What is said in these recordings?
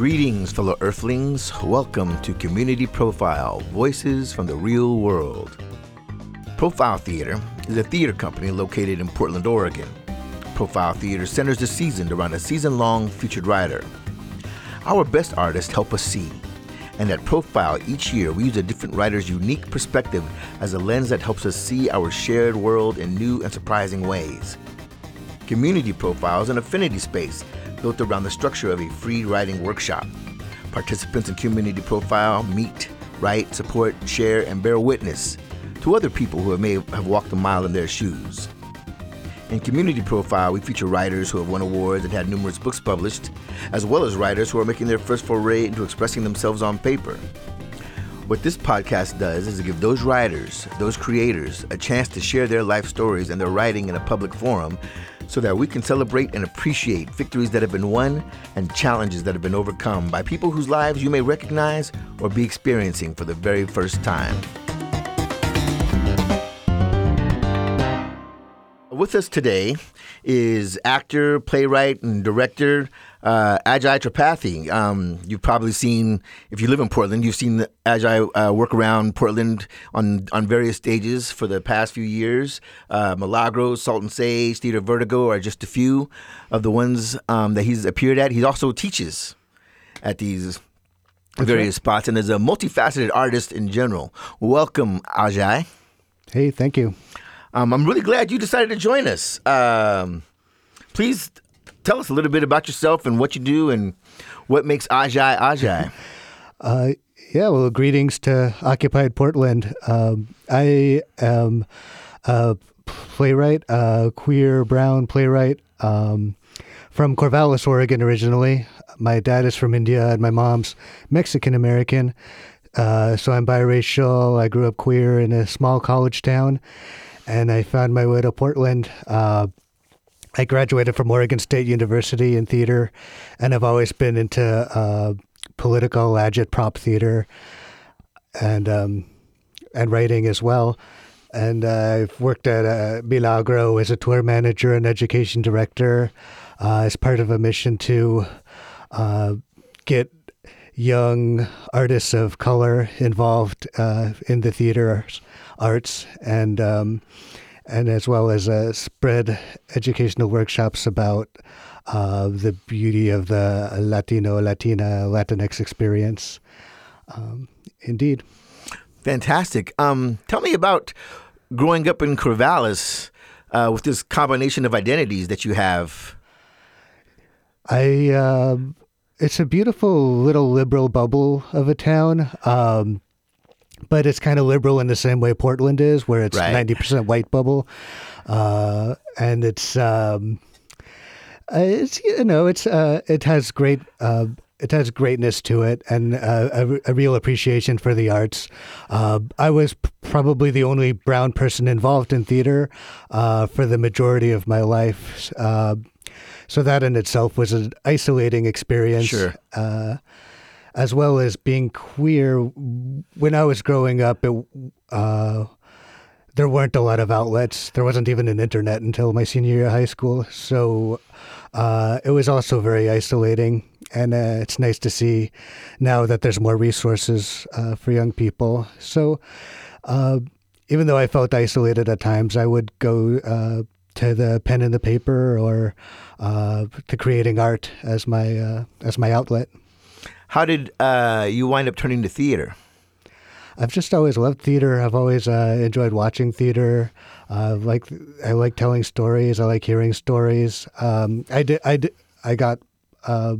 Greetings, fellow Earthlings. Welcome to Community Profile Voices from the Real World. Profile Theater is a theater company located in Portland, Oregon. Profile Theater centers the season around a season long featured writer. Our best artists help us see. And at Profile, each year we use a different writer's unique perspective as a lens that helps us see our shared world in new and surprising ways. Community Profile is an affinity space built around the structure of a free writing workshop. Participants in Community Profile meet, write, support, share, and bear witness to other people who may have walked a mile in their shoes. In Community Profile, we feature writers who have won awards and had numerous books published, as well as writers who are making their first foray into expressing themselves on paper. What this podcast does is to give those writers, those creators, a chance to share their life stories and their writing in a public forum so that we can celebrate and appreciate victories that have been won and challenges that have been overcome by people whose lives you may recognize or be experiencing for the very first time. With us today is actor, playwright, and director uh, Ajai Tripathi. Um, you've probably seen, if you live in Portland, you've seen Ajai uh, work around Portland on on various stages for the past few years. Uh, Milagros, Salt and Sage, Theater Vertigo are just a few of the ones um, that he's appeared at. He also teaches at these various right. spots and is a multifaceted artist in general. Welcome, Ajai. Hey, thank you. Um, I'm really glad you decided to join us. Um, please tell us a little bit about yourself and what you do and what makes Ajai Ajai. Uh, yeah, well, greetings to Occupied Portland. Um, I am a playwright, a queer brown playwright um, from Corvallis, Oregon, originally. My dad is from India and my mom's Mexican American. Uh, so I'm biracial. I grew up queer in a small college town, and I found my way to Portland. Uh, I graduated from Oregon State University in theater, and I've always been into uh, political agitprop theater and um, and writing as well. And uh, I've worked at uh, Milagro as a tour manager and education director uh, as part of a mission to uh, get young artists of color involved uh, in the theater arts and um, and as well as uh, spread educational workshops about uh, the beauty of the Latino, Latina, Latinx experience. Um, indeed. Fantastic. Um, tell me about growing up in Corvallis uh, with this combination of identities that you have. I um it's a beautiful little liberal bubble of a town, um, but it's kind of liberal in the same way Portland is, where it's Right. ninety percent white bubble, uh, and it's um, uh, it's you know it's uh, it has great. Uh, it has greatness to it and uh, a, a real appreciation for the arts. Uh, I was p- probably the only brown person involved in theater uh, for the majority of my life. Uh, so that in itself was an isolating experience. Sure. As well as being queer. When I was growing up, it, uh, there weren't a lot of outlets. There wasn't even an internet until my senior year of high school. So uh, it was also very isolating. And uh, it's nice to see now that there's more resources uh, for young people. So uh, even though I felt isolated at times, I would go uh, to the pen and the paper or to creating art as my as my outlet. How did uh, you wind up turning to theater? I've just always loved theater. I've always uh, enjoyed watching theater. Uh, like I like telling stories. I like hearing stories. Um, I did. I did. I got. Uh,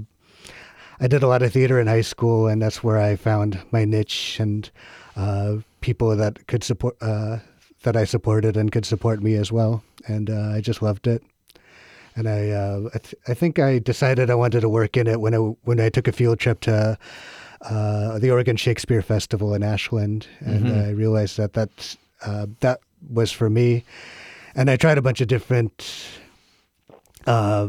I did a lot of theater in high school, and that's where I found my niche and uh, people that could support uh, that I supported and could support me as well. And uh, I just loved it. And I, uh, I, th- I think I decided I wanted to work in it when I when I took a field trip to uh, the Oregon Shakespeare Festival in Ashland, and Mhm. I realized that that uh, that was for me. And I tried a bunch of different uh,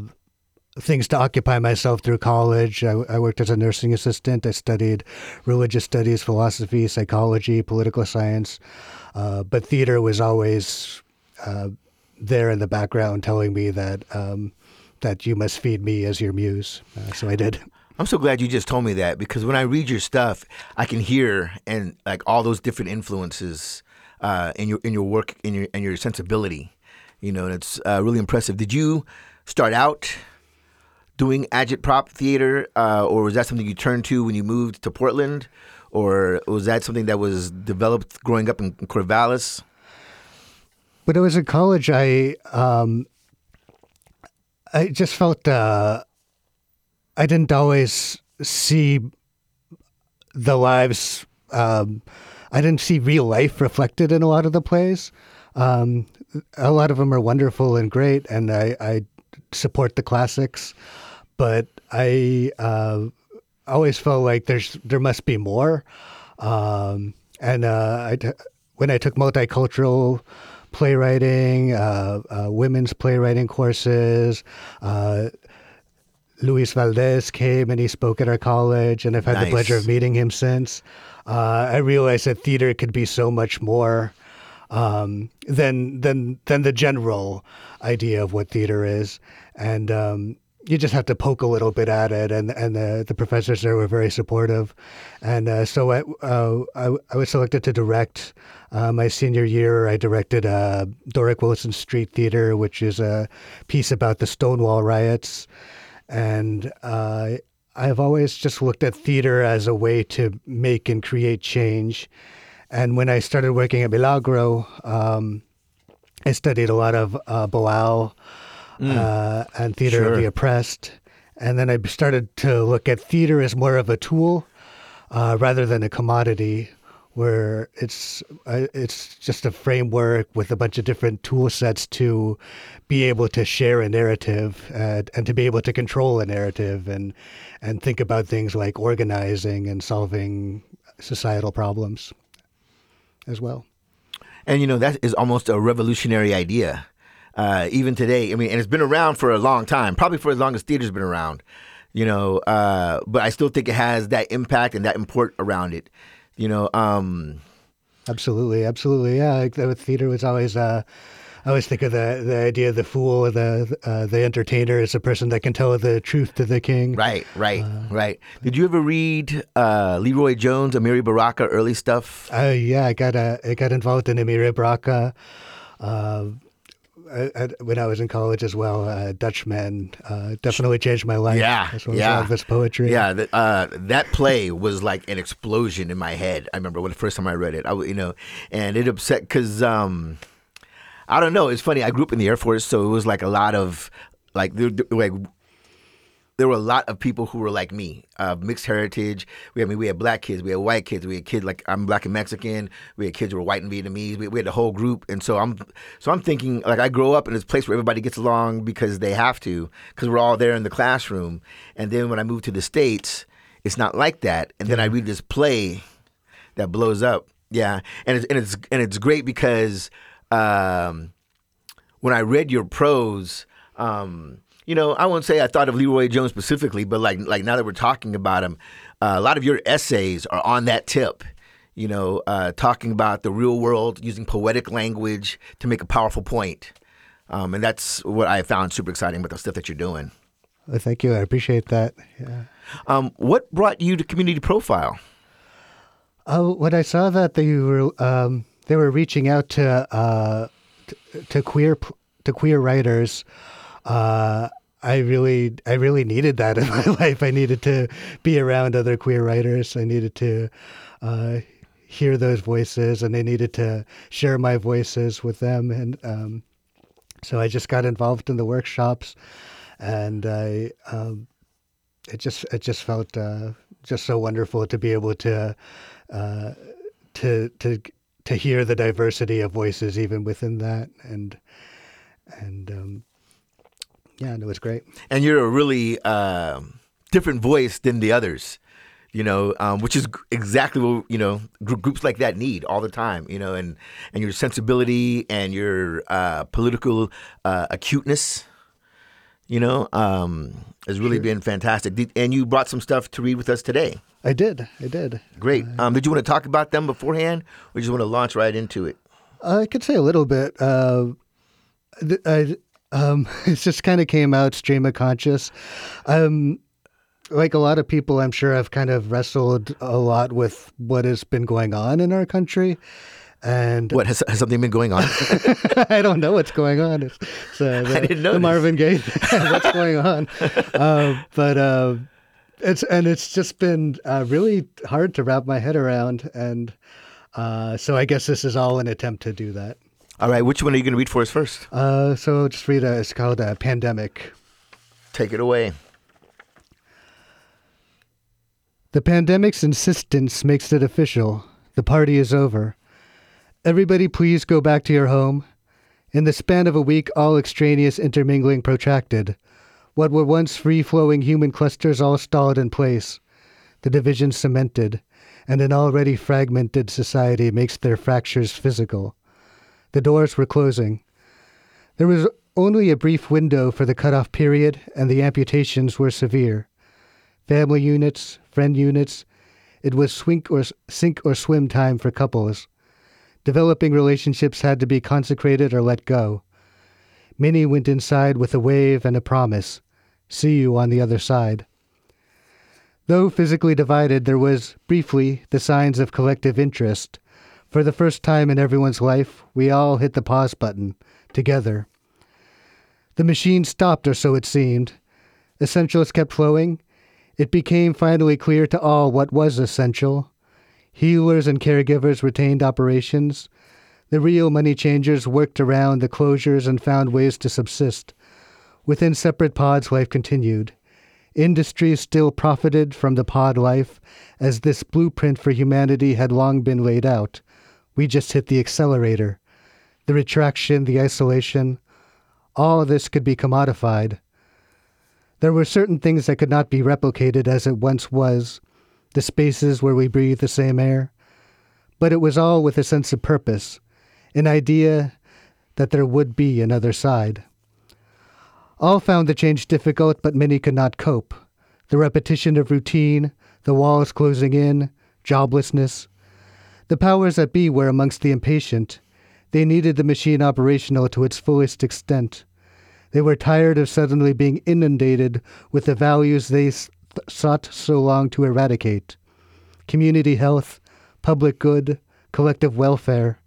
things to occupy myself through college. I, I worked as a nursing assistant. I studied religious studies, philosophy, psychology, political science, uh, but theater was always uh, there in the background, telling me that um, that you must feed me as your muse. Uh, so I did. I'm so glad you just told me that because when I read your stuff, I can hear and like all those different influences uh, in your in your work in your and your sensibility. You know, and it's uh, really impressive. Did you start out doing agitprop theater, uh, or was that something you turned to when you moved to Portland, or was that something that was developed growing up in Corvallis? When I was in college, I um, I just felt uh, I didn't always see the lives. Um, I didn't see real life reflected in a lot of the plays. Um, a lot of them are wonderful and great, and I, I support the classics, but I uh, always felt like there's there must be more. Um, and uh, I, when I took multicultural playwriting, uh, uh women's playwriting courses, uh, Luis Valdez came and he spoke at our college, and I've had nice. the pleasure of meeting him since. Uh, I realized that theater could be so much more um, than than than the general idea of what theater is, and um, you just have to poke a little bit at it. And and the the professors there were very supportive, and uh, so I, uh, I, I was selected to direct. Uh, my senior year, I directed uh, Doric Wilson Street Theater, which is a piece about the Stonewall riots and uh, I've always just looked at theater as a way to make and create change. And when I started working at Milagro, um, I studied a lot of uh, Boal mm. uh, and theater sure. of the oppressed. And then I started to look at theater as more of a tool uh, rather than a commodity where it's uh, it's just a framework with a bunch of different tool sets to be able to share a narrative and, and to be able to control a narrative and and think about things like organizing and solving societal problems as well. And you know that is almost a revolutionary idea. Uh, even today, I mean, and it's been around for a long time, probably for as long as theater's been around. You know, uh, but I still think it has that impact and that import around it you know. Um, absolutely, absolutely, yeah. The theater was always. Uh, I always think of the the idea of the fool or the uh, the entertainer as a person that can tell the truth to the king. Right, right, uh, right. Did you ever read uh, LeRoi Jones, Amiri Baraka, early stuff? Uh, yeah, I got uh, I got involved in Amiri Baraka. When I was in college as well, uh, Dutchman uh, definitely changed my life. Yeah, as well yeah. As this poetry. Yeah, that, uh, that play was like an explosion in my head. I remember when the first time I read it, I you know, and it upset because um, I don't know. It's funny. I grew up in the Air Force, so it was like a lot of like like there were a lot of people who were like me, uh, mixed heritage. We, I mean, we had black kids, we had white kids, we had kids like I'm black and Mexican. We had kids who were white and Vietnamese. We, we had the whole group, and so I'm, so I'm thinking like I grow up in this place where everybody gets along because they have to, because we're all there in the classroom. And then when I moved to the states, it's not like that. And then I read this play that blows up. Yeah, and it's and it's and it's great because um, when I read your prose. Um, you know, I won't say I thought of LeRoi Jones specifically, but like like now that we're talking about him, uh, a lot of your essays are on that tip. You know, uh, talking about the real world, using poetic language to make a powerful point, um, and that's what I found super exciting about the stuff that you're doing. Well, thank you. I appreciate that. Yeah. Um, what brought you to Community Profile? Uh, when I saw that they were um, they were reaching out to uh, to, to queer to queer writers uh, I really, I really needed that in my life. I needed to be around other queer writers. I needed to uh, hear those voices, and I needed to share my voices with them. And um, so I just got involved in the workshops, and I, um, it just, it just felt uh, just so wonderful to be able to, uh, to, to, to hear the diversity of voices even within that, and, and. Um, yeah, it was great. And you're a really uh, different voice than the others, you know, um, which is exactly what you know gr- groups like that need all the time, you know, and and your sensibility and your uh, political uh, acuteness. You know, um, has really sure. been fantastic. Did, and you brought some stuff to read with us today. I did. I did. Great. Um, did you want to talk about them beforehand, or just want to launch right into it? I could say a little bit. Uh, I, um, it just kind of came out stream of conscious. Um, like a lot of people, I'm sure have kind of wrestled a lot with what has been going on in our country. And what has, has something been going on? I don't know what's going on. It's, uh, the, I didn't know the Marvin Gaye. what's going on? Uh, but uh, it's and it's just been uh, really hard to wrap my head around, and uh, so I guess this is all an attempt to do that. All right, which one are you going to read for us first? Uh, so just read. A, it's called a pandemic. Take it away. The pandemic's insistence makes it official. The party is over. Everybody, please go back to your home. In the span of a week, all extraneous intermingling protracted. What were once free flowing human clusters all stalled in place. The divisions cemented, and an already fragmented society makes their fractures physical. The doors were closing. There was only a brief window for the cutoff period, and the amputations were severe. Family units, friend units, it was swink or sink or swim time for couples. Developing relationships had to be consecrated or let go. Many went inside with a wave and a promise see you on the other side. Though physically divided, there was, briefly, the signs of collective interest. For the first time in everyone's life, we all hit the pause button, together. The machine stopped, or so it seemed. Essentials kept flowing. It became finally clear to all what was essential. Healers and caregivers retained operations. The real money changers worked around the closures and found ways to subsist. Within separate pods, life continued. Industry still profited from the pod life, as this blueprint for humanity had long been laid out. We just hit the accelerator. The retraction, the isolation, all this could be commodified. There were certain things that could not be replicated as it once was, the spaces where we breathe the same air. But it was all with a sense of purpose, an idea that there would be another side. All found the change difficult, but many could not cope. The repetition of routine, the walls closing in, joblessness. The powers that be were amongst the impatient. They needed the machine operational to its fullest extent. They were tired of suddenly being inundated with the values they sought so long to eradicate community health, public good, collective welfare.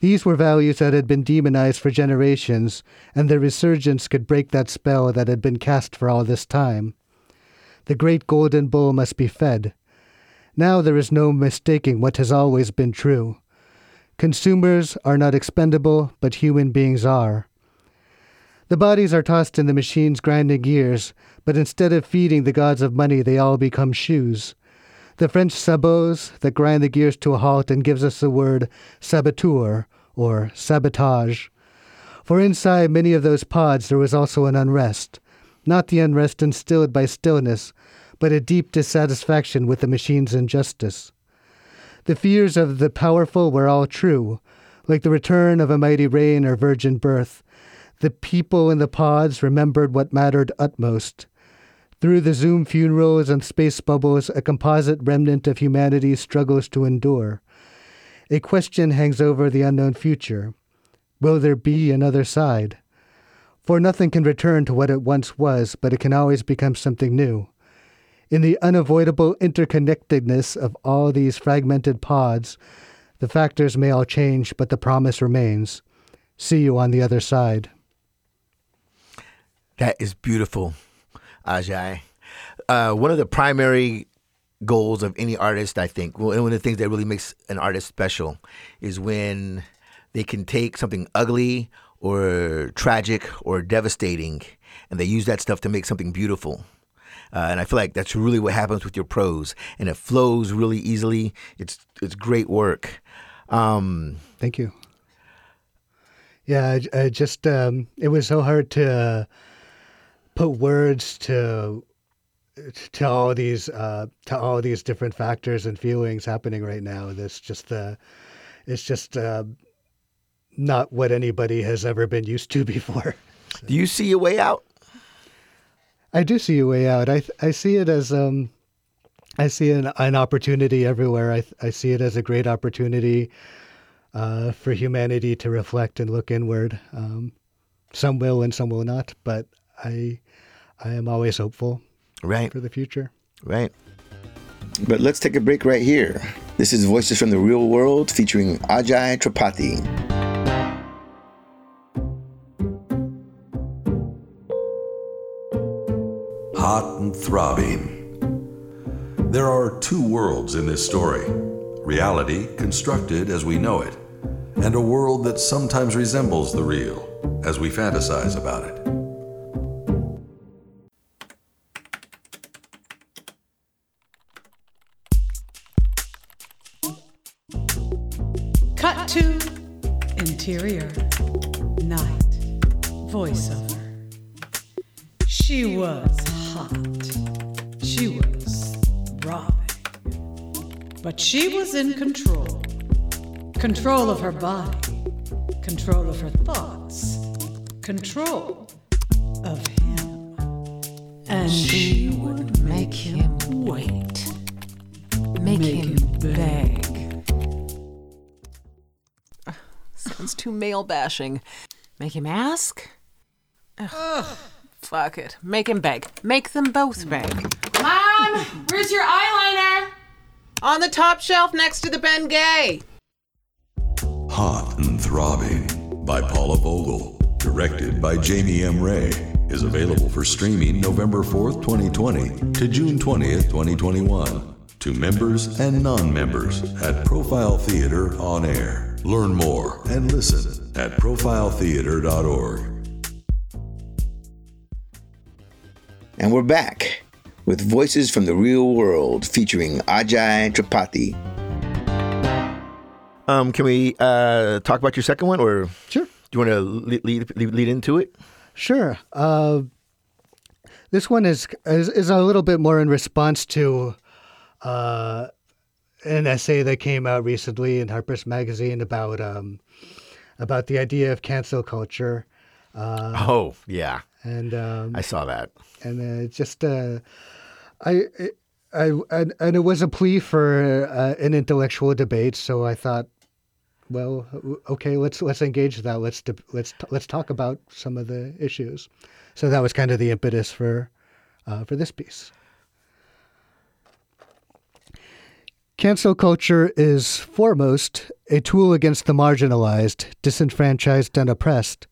These were values that had been demonized for generations, and their resurgence could break that spell that had been cast for all this time. The great golden bull must be fed. Now there is no mistaking what has always been true. Consumers are not expendable, but human beings are. The bodies are tossed in the machine's grinding gears, but instead of feeding the gods of money, they all become shoes. The French sabots that grind the gears to a halt and gives us the word saboteur or sabotage. For inside many of those pods there was also an unrest, not the unrest instilled by stillness, but a deep dissatisfaction with the machine's injustice. The fears of the powerful were all true, like the return of a mighty rain or virgin birth. The people in the pods remembered what mattered utmost through the Zoom funerals and space bubbles, a composite remnant of humanity struggles to endure. A question hangs over the unknown future Will there be another side? For nothing can return to what it once was, but it can always become something new. In the unavoidable interconnectedness of all these fragmented pods, the factors may all change, but the promise remains. See you on the other side. That is beautiful. Ajai. Uh, one of the primary goals of any artist, I think, well, one of the things that really makes an artist special is when they can take something ugly or tragic or devastating and they use that stuff to make something beautiful. Uh, and I feel like that's really what happens with your prose, and it flows really easily. It's it's great work. Um, Thank you. Yeah, I, I just um, it was so hard to. Uh, put words to to all these uh, to all these different factors and feelings happening right now. This just uh, it's just uh, not what anybody has ever been used to before. So. Do you see a way out? I do see a way out. I I see it as um, I see an, an opportunity everywhere. I I see it as a great opportunity uh, for humanity to reflect and look inward. Um, some will and some will not, but I I am always hopeful. Right. for the future. Right. But let's take a break right here. This is Voices from the Real World featuring Ajai Tripathi. Hot and throbbing. There are two worlds in this story reality constructed as we know it, and a world that sometimes resembles the real as we fantasize about it. She was in control. Control of her body. Control of her thoughts. Control of him. And she would Make him wait. Make, him beg. Sounds too male bashing. Make him ask? Ugh. Fuck it. Make him beg. Make them both beg. Mom, where's your eyeliner? On the top shelf next to the Ben Gay. Hot and Throbbing by Paula Vogel, directed by Jamie M. Ray, is available for streaming November 4th, 2020 to June 20th, 2021 to members and non-members at Profile Theater on Air. Learn more and listen at profiletheater.org. And we're back with Voices from the Real World featuring Ajai Tripathi. Um, can we uh, talk about your second one, or Sure. do you want to lead, lead, lead, lead into it? Sure. Uh, this one is, is is a little bit more in response to uh, an essay that came out recently in Harper's Magazine about um, about the idea of cancel culture, oh, yeah, and um, I saw that. and uh, just uh, I, I, and it was a plea for uh, an intellectual debate. So I thought, well, okay, let's let's engage that. Let's de- let's t- let's talk about some of the issues. So that was kind of the impetus for uh, for this piece. Cancel culture is foremost a tool against the marginalized, disenfranchised, and oppressed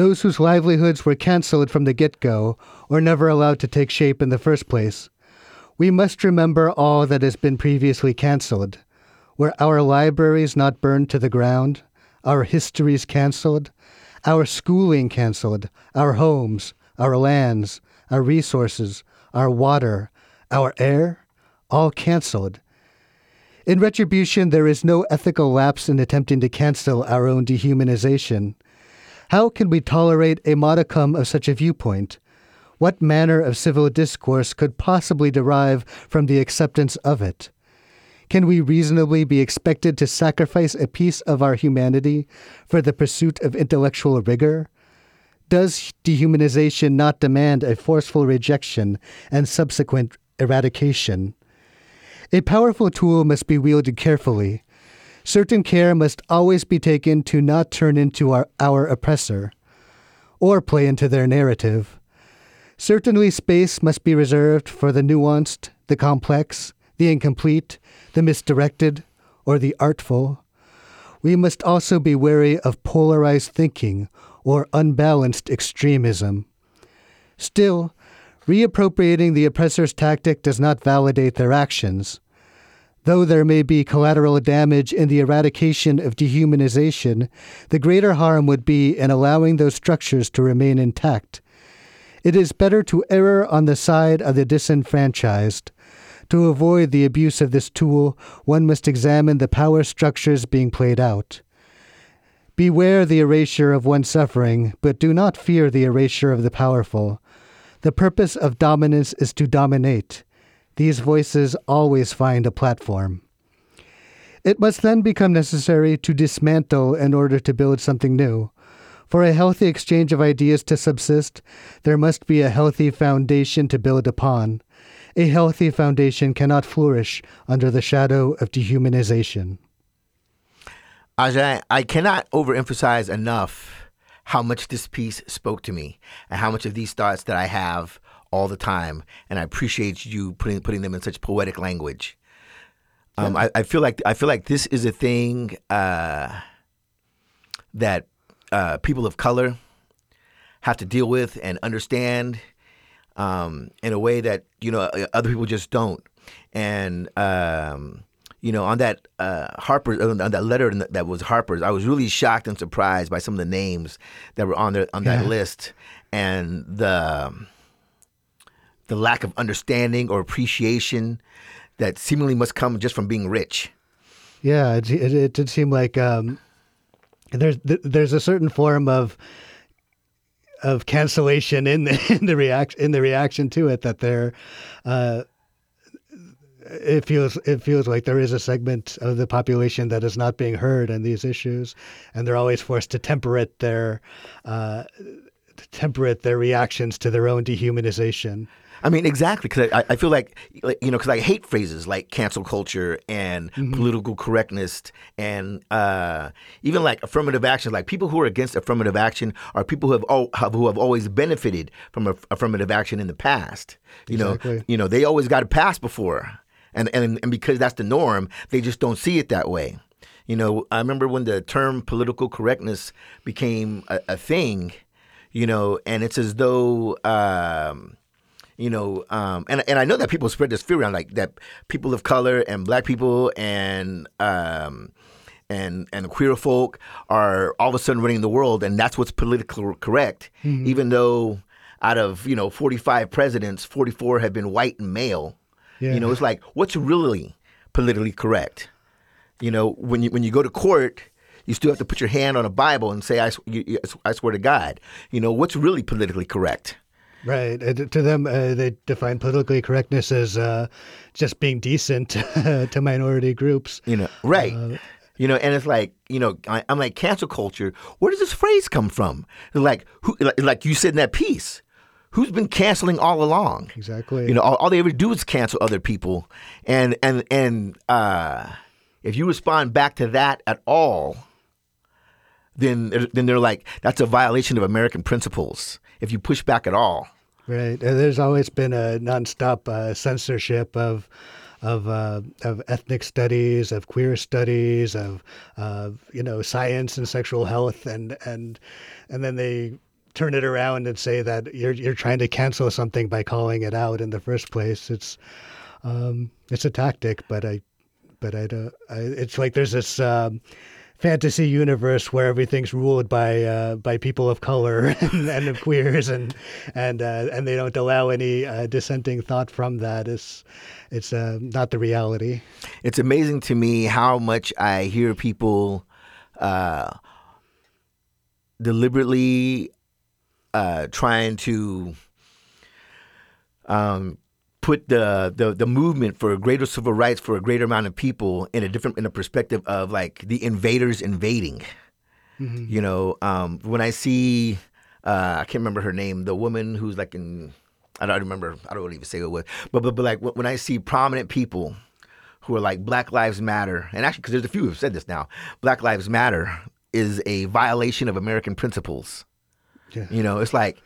those whose livelihoods were canceled from the get go or never allowed to take shape in the first place. We must remember all that has been previously canceled. Were our libraries not burned to the ground? Our histories canceled? Our schooling canceled? Our homes? Our lands? Our resources? Our water? Our air? All canceled. In retribution, there is no ethical lapse in attempting to cancel our own dehumanization. How can we tolerate a modicum of such a viewpoint? What manner of civil discourse could possibly derive from the acceptance of it? Can we reasonably be expected to sacrifice a piece of our humanity for the pursuit of intellectual rigor? Does dehumanization not demand a forceful rejection and subsequent eradication? A powerful tool must be wielded carefully. Certain care must always be taken to not turn into our, our oppressor or play into their narrative. Certainly, space must be reserved for the nuanced, the complex, the incomplete, the misdirected, or the artful. We must also be wary of polarized thinking or unbalanced extremism. Still, reappropriating the oppressor's tactic does not validate their actions. Though there may be collateral damage in the eradication of dehumanization, the greater harm would be in allowing those structures to remain intact. It is better to err on the side of the disenfranchised. To avoid the abuse of this tool, one must examine the power structures being played out. Beware the erasure of one suffering, but do not fear the erasure of the powerful. The purpose of dominance is to dominate. These voices always find a platform. It must then become necessary to dismantle in order to build something new. For a healthy exchange of ideas to subsist, there must be a healthy foundation to build upon. A healthy foundation cannot flourish under the shadow of dehumanization. Ajai, I cannot overemphasize enough how much this piece spoke to me and how much of these thoughts that I have all the time, and I appreciate you putting putting them in such poetic language. Um, I, I feel like I feel like this is a thing uh, that uh, people of color have to deal with and understand um, in a way that you know other people just don't. And um, you know, on that uh, Harper, on that letter that was Harper's, I was really shocked and surprised by some of the names that were on there on that Yeah. list, and the the lack of understanding or appreciation that seemingly must come just from being rich. Yeah, it, it, it did seem like um, there's th- there's a certain form of of cancellation in the in the react in the reaction to it that there uh, it feels it feels like there is a segment of the population that is not being heard on these issues, and they're always forced to temperate their uh, temperate their reactions to their own dehumanization. I mean, exactly, because I, I feel like, you know, because I hate phrases like cancel culture and political correctness and uh, even like affirmative action. Like people who are against affirmative action are people who have, al- have who have always benefited from aff- affirmative action in the past. You Exactly. know, you know, they always got a pass before, and and and because that's the norm, they just don't see it that way. You know, I remember when the term political correctness became a, a thing. You know, and it's as though. Um, you know, um, and and I know that people spread this fear around, like that people of color and black people and um, and and queer folk are all of a sudden running the world, and that's what's politically correct, even though out of you know 45 presidents, 44 have been white and male. Yeah. You know, it's like what's really politically correct. You know, when you when you go to court, you still have to put your hand on a Bible and say, "I, you- you- I swear to God." You know, what's really politically correct? Right. Uh, to them, uh, they define politically correctness as uh, just being decent to minority groups. You know, right. you know, and it's like, you know, I, I'm like, cancel culture. Where does this phrase come from? Like, who, like, like you said in that piece, who's been canceling all along? Exactly. You know, all, all they ever do is cancel other people, and and and uh, if you respond back to that at all, then then they're like, that's a violation of American principles. If you push back at all, Right. Uh, There's always been a nonstop uh, censorship of of uh, of ethnic studies, of queer studies, of of you know science and sexual health, and and and then they turn it around and say that you're you're trying to cancel something by calling it out in the first place. It's um, it's a tactic, but I but I don't. I, it's like there's this. Um, fantasy universe where everything's ruled by uh, by people of color and, and of queers and and uh, and they don't allow any uh, dissenting thought from that. It's it's uh, not the reality. it's amazing to me how much I hear people uh, deliberately uh, trying to um, put the, the the movement for greater civil rights for a greater amount of people in a different in a perspective of like the invaders invading. You know, um, when I see, uh, I can't remember her name, the woman who's like in, I don't remember, I don't even say who it was, but but but like when I see prominent people who are like Black Lives Matter, and actually, because there's a few who've said this now, Black Lives Matter is a violation of American principles. Yeah. You know, it's like,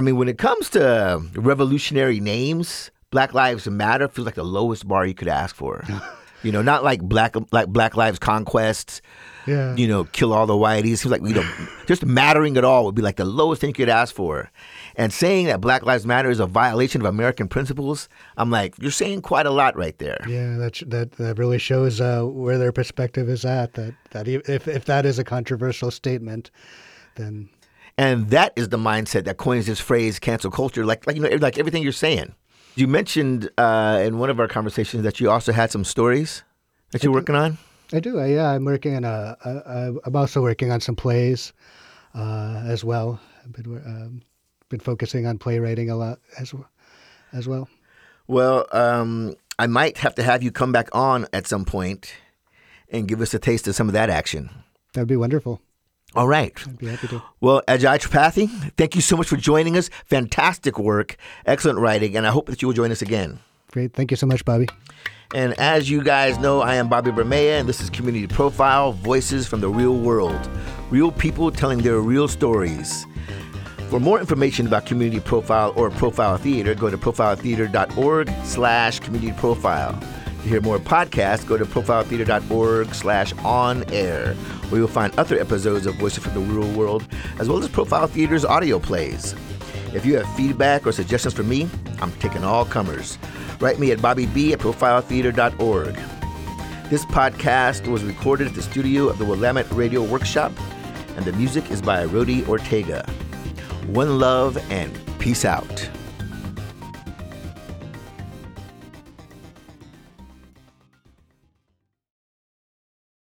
I mean, when it comes to revolutionary names, Black Lives Matter feels like the lowest bar you could ask for. you know, not like Black like Black Lives Conquest. Yeah. You know, kill all the whiteys. Seems like you know, just mattering at all would be like the lowest thing you could ask for. And saying that Black Lives Matter is a violation of American principles, I'm like, you're saying quite a lot right there. Yeah, that that that really shows uh, where their perspective is at. That that if if that is a controversial statement, then And that is the mindset that coins this phrase cancel culture, like like you know, like everything you're saying. You mentioned uh, in one of our conversations that you also had some stories that you're working on. I do. I, yeah, I'm working on a, a, a. I'm also working on some plays uh, as well. I've been um, been focusing on playwriting a lot as as well. Well, um, I might have to have you come back on at some point and give us a taste of some of that action. That'd be wonderful. All right. I'd be happy to. Well, Ajai Tripathi, thank you so much for joining us. Fantastic work, excellent writing, and I hope that you will join us again. Great. Thank you so much, Bobby. And as you guys know, I am Bobby Bermea, and this is Community Profile Voices from the Real World. Real people telling their real stories. For more information about Community Profile or Profile Theater, go to profiletheater.org slash community profile. To hear more podcasts, go to profiletheater.org slash on air, where you'll find other episodes of Voices from the Real World, as well as Profile Theater's audio plays. If you have feedback or suggestions for me, I'm taking all comers. Write me at bobbyb at profiletheater.org. This podcast was recorded at the studio of the Willamette Radio Workshop, and the music is by Rody Ortega. One love and peace out.